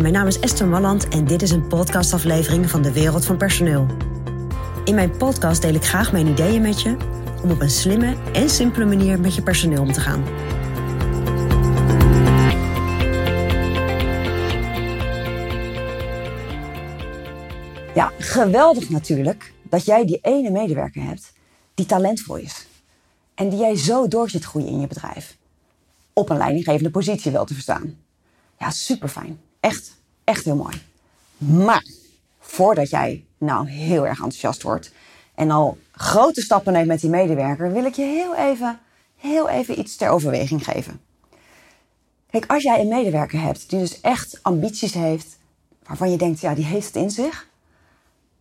Mijn naam is Esther Malland en dit is een podcastaflevering van de Wereld van Personeel. In mijn podcast deel ik graag mijn ideeën met je om op een slimme en simpele manier met je personeel om te gaan. Ja, geweldig natuurlijk dat jij die ene medewerker hebt die talentvol is. En die jij zo door zit groeien in je bedrijf. Op een leidinggevende positie wel te verstaan. Ja, super fijn. Echt, echt heel mooi. Maar voordat jij nou heel erg enthousiast wordt en al grote stappen neemt met die medewerker, wil ik je heel even, heel even iets ter overweging geven. Kijk, als jij een medewerker hebt die dus echt ambities heeft, waarvan je denkt, ja, die heeft het in zich,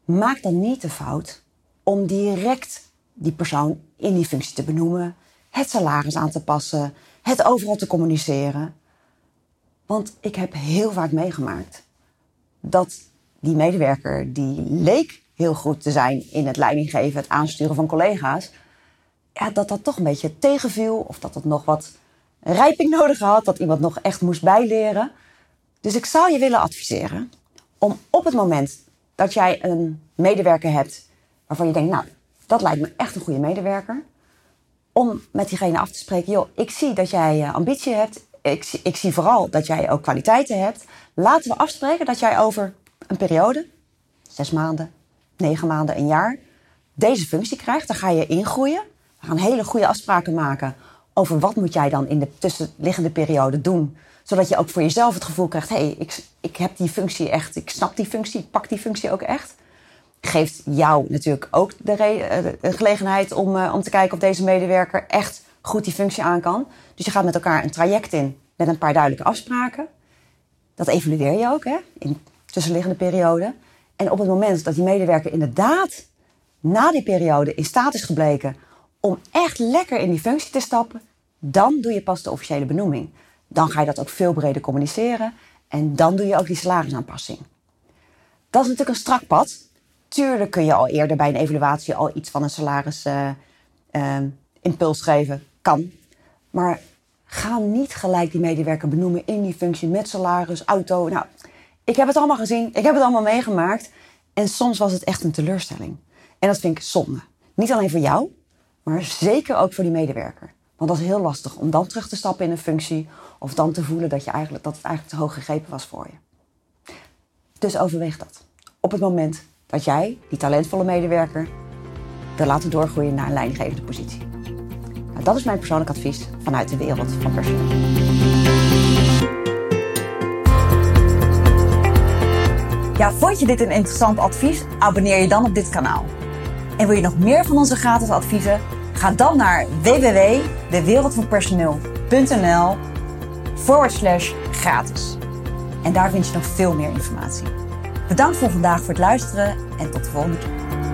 maak dan niet de fout om direct die persoon in die functie te benoemen, het salaris aan te passen, het overal te communiceren. Want ik heb heel vaak meegemaakt dat die medewerker die leek heel goed te zijn in het leidinggeven, het aansturen van collega's, ja, dat dat toch een beetje tegenviel of dat het nog wat rijping nodig had, dat iemand nog echt moest bijleren. Dus ik zou je willen adviseren om op het moment dat jij een medewerker hebt waarvan je denkt, nou, dat lijkt me echt een goede medewerker, om met diegene af te spreken, joh, ik zie dat jij eh, ambitie hebt, ik, ik zie vooral dat jij ook kwaliteiten hebt. Laten we afspreken dat jij over een periode, zes maanden, negen maanden, een jaar, deze functie krijgt. Dan ga je ingroeien. We gaan hele goede afspraken maken over wat moet jij dan in de tussenliggende periode doen. Zodat je ook voor jezelf het gevoel krijgt, hé, hey, ik, ik heb die functie echt, ik snap die functie, ik pak die functie ook echt. Geeft jou natuurlijk ook de, eh, gelegenheid om, uh, om te kijken of deze medewerker echt goed die functie aan kan. Dus je gaat met elkaar een traject in met een paar duidelijke afspraken. Dat evalueer je ook hè, in tussenliggende periode. En op het moment dat die medewerker inderdaad na die periode in staat is gebleken om echt lekker in die functie te stappen, dan doe je pas de officiële benoeming. Dan ga je dat ook veel breder communiceren en dan doe je ook die salarisaanpassing. Dat is natuurlijk een strak pad. Tuurlijk kun je al eerder bij een evaluatie al iets van een salarisimpuls uh, uh, geven. Kan. Maar ga niet gelijk die medewerker benoemen in die functie met salaris, auto. Nou, ik heb het allemaal gezien, ik heb het allemaal meegemaakt. En soms was het echt een teleurstelling. En dat vind ik zonde. Niet alleen voor jou, maar zeker ook voor die medewerker. Want dat is heel lastig om dan terug te stappen in een functie of dan te voelen dat, je eigenlijk, dat het eigenlijk te hoog gegrepen was voor je. Dus overweeg dat. Op het moment dat jij, die talentvolle medewerker, wil laten doorgroeien naar een leidinggevende positie. Nou, dat is mijn persoonlijk advies vanuit de wereld van personeel. Ja, vond je dit een interessant advies? Abonneer je dan op dit kanaal. En wil je nog meer van onze gratis adviezen? Ga dan naar www.dewereldvanpersoneel.nl forward slash gratis. En daar vind je nog veel meer informatie. Bedankt voor vandaag voor het luisteren en tot de volgende keer.